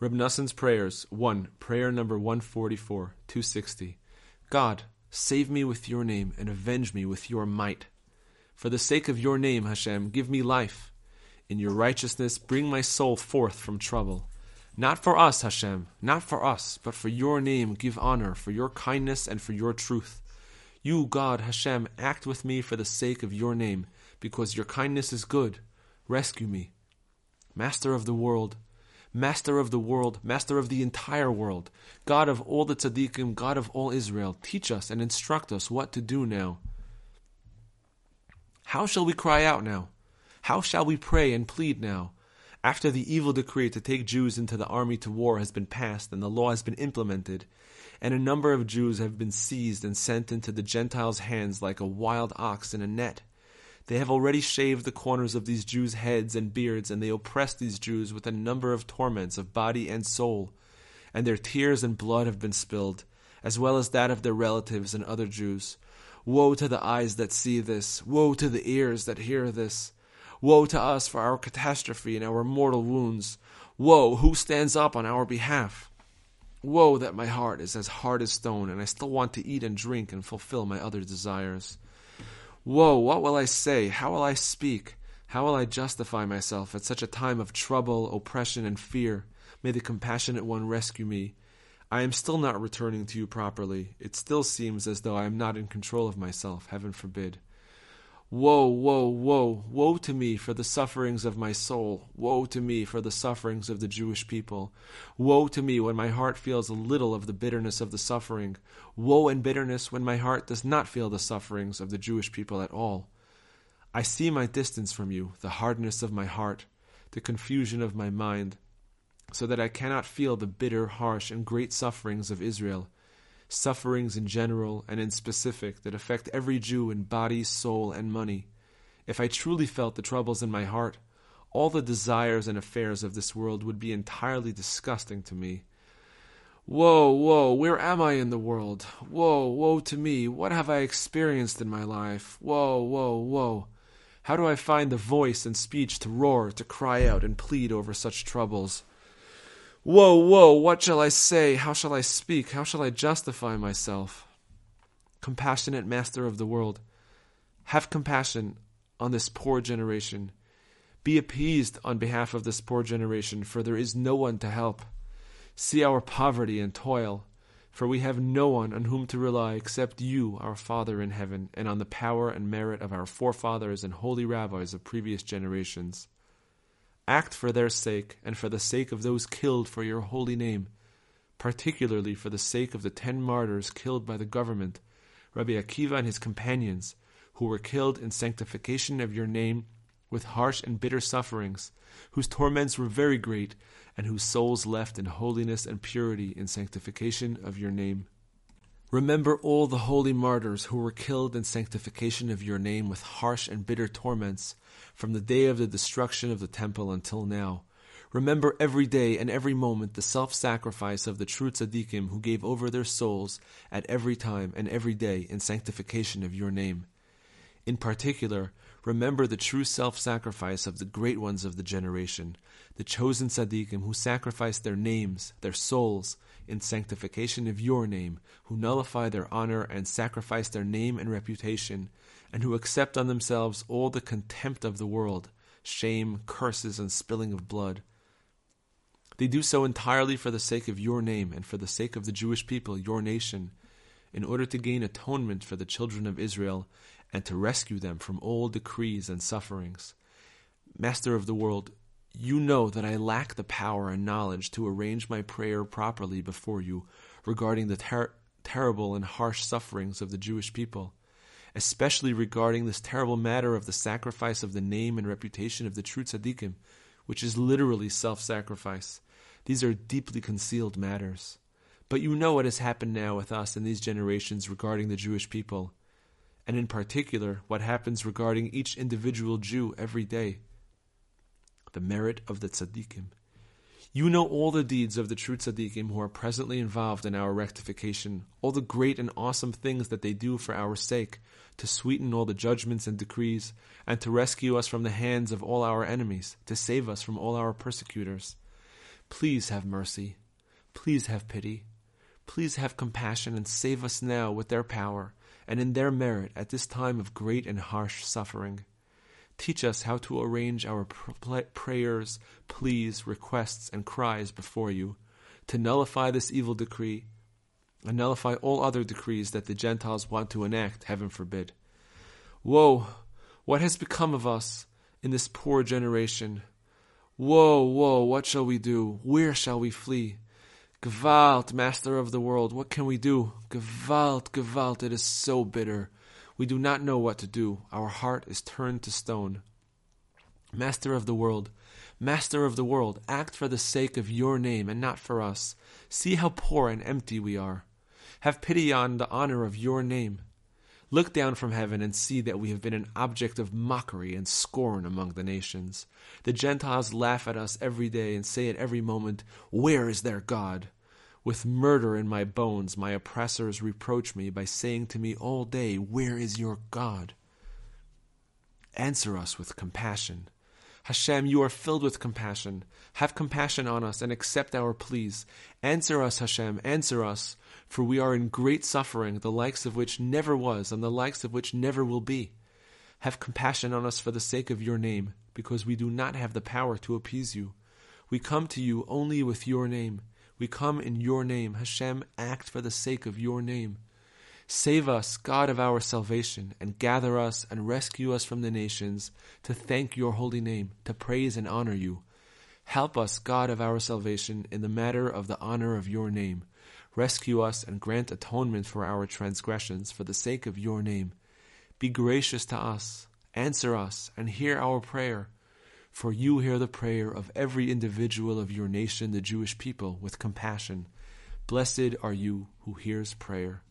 Reb Nassan's prayers 1. Prayer number 144, 260. God, save me with your name and avenge me with your might. For the sake of your name, Hashem, give me life. In your righteousness, bring my soul forth from trouble. Not for us, Hashem, not for us, but for your name give honor, for your kindness and for your truth. You, God, Hashem, act with me for the sake of your name, because your kindness is good. Rescue me. Master of the world, Master of the world, Master of the entire world, God of all the tzaddikim, God of all Israel, teach us and instruct us what to do now. How shall we cry out now? How shall we pray and plead now? After the evil decree to take Jews into the army to war has been passed and the law has been implemented, and a number of Jews have been seized and sent into the Gentiles' hands like a wild ox in a net. They have already shaved the corners of these Jews' heads and beards, and they oppress these Jews with a number of torments of body and soul, and their tears and blood have been spilled, as well as that of their relatives and other Jews. Woe to the eyes that see this! Woe to the ears that hear this! Woe to us for our catastrophe and our mortal wounds! Woe, who stands up on our behalf? Woe that my heart is as hard as stone, and I still want to eat and drink and fulfill my other desires. Woe, what will I say? How will I speak? How will I justify myself at such a time of trouble, oppression, and fear? May the compassionate one rescue me. I am still not returning to you properly. It still seems as though I am not in control of myself. Heaven forbid. Woe, woe, woe, woe to me for the sufferings of my soul. Woe to me for the sufferings of the Jewish people. Woe to me when my heart feels a little of the bitterness of the suffering. Woe and bitterness when my heart does not feel the sufferings of the Jewish people at all. I see my distance from you, the hardness of my heart, the confusion of my mind, so that I cannot feel the bitter, harsh, and great sufferings of Israel sufferings in general and in specific that affect every Jew in body, soul, and money, if I truly felt the troubles in my heart, all the desires and affairs of this world would be entirely disgusting to me. Woe, woe, where am I in the world? Woe, woe to me, what have I experienced in my life? Woe, woe, woe. How do I find the voice and speech to roar, to cry out, and plead over such troubles? Woe, woe, what shall I say? How shall I speak? How shall I justify myself? Compassionate Master of the world, have compassion on this poor generation. Be appeased on behalf of this poor generation, for there is no one to help. See our poverty and toil, for we have no one on whom to rely except you, our Father in heaven, and on the power and merit of our forefathers and holy rabbis of previous generations. Act for their sake and for the sake of those killed for your holy name, particularly for the sake of the ten martyrs killed by the government, Rabbi Akiva and his companions, who were killed in sanctification of your name with harsh and bitter sufferings, whose torments were very great, and whose souls left in holiness and purity in sanctification of your name. Remember all the holy martyrs who were killed in sanctification of your name with harsh and bitter torments from the day of the destruction of the temple until now. Remember every day and every moment the self sacrifice of the true tzaddikim who gave over their souls at every time and every day in sanctification of your name. In particular, remember the true self sacrifice of the great ones of the generation, the chosen tzaddikim who sacrificed their names, their souls, in sanctification of your name, who nullify their honor and sacrifice their name and reputation, and who accept on themselves all the contempt of the world, shame, curses, and spilling of blood. They do so entirely for the sake of your name and for the sake of the Jewish people, your nation, in order to gain atonement for the children of Israel and to rescue them from all decrees and sufferings. Master of the world, you know that I lack the power and knowledge to arrange my prayer properly before you regarding the ter- terrible and harsh sufferings of the Jewish people, especially regarding this terrible matter of the sacrifice of the name and reputation of the true tzaddikim, which is literally self sacrifice. These are deeply concealed matters. But you know what has happened now with us in these generations regarding the Jewish people, and in particular what happens regarding each individual Jew every day the merit of the tzaddikim. You know all the deeds of the true tzaddikim who are presently involved in our rectification, all the great and awesome things that they do for our sake, to sweeten all the judgments and decrees, and to rescue us from the hands of all our enemies, to save us from all our persecutors. Please have mercy. Please have pity. Please have compassion and save us now with their power and in their merit at this time of great and harsh suffering. Teach us how to arrange our prayers, pleas, requests, and cries before you, to nullify this evil decree, and nullify all other decrees that the Gentiles want to enact, heaven forbid. Woe! What has become of us in this poor generation? Woe, woe, what shall we do? Where shall we flee? Gewalt, master of the world, what can we do? Gewalt, Gewalt, it is so bitter. We do not know what to do. Our heart is turned to stone. Master of the world, Master of the world, act for the sake of your name and not for us. See how poor and empty we are. Have pity on the honor of your name. Look down from heaven and see that we have been an object of mockery and scorn among the nations. The Gentiles laugh at us every day and say at every moment, Where is their God? With murder in my bones, my oppressors reproach me by saying to me all day, Where is your God? Answer us with compassion. Hashem, you are filled with compassion. Have compassion on us and accept our pleas. Answer us, Hashem, answer us, for we are in great suffering, the likes of which never was, and the likes of which never will be. Have compassion on us for the sake of your name, because we do not have the power to appease you. We come to you only with your name. We come in your name. Hashem, act for the sake of your name. Save us, God of our salvation, and gather us and rescue us from the nations to thank your holy name, to praise and honor you. Help us, God of our salvation, in the matter of the honor of your name. Rescue us and grant atonement for our transgressions for the sake of your name. Be gracious to us, answer us, and hear our prayer for you hear the prayer of every individual of your nation, the Jewish people, with compassion. Blessed are you who hears prayer.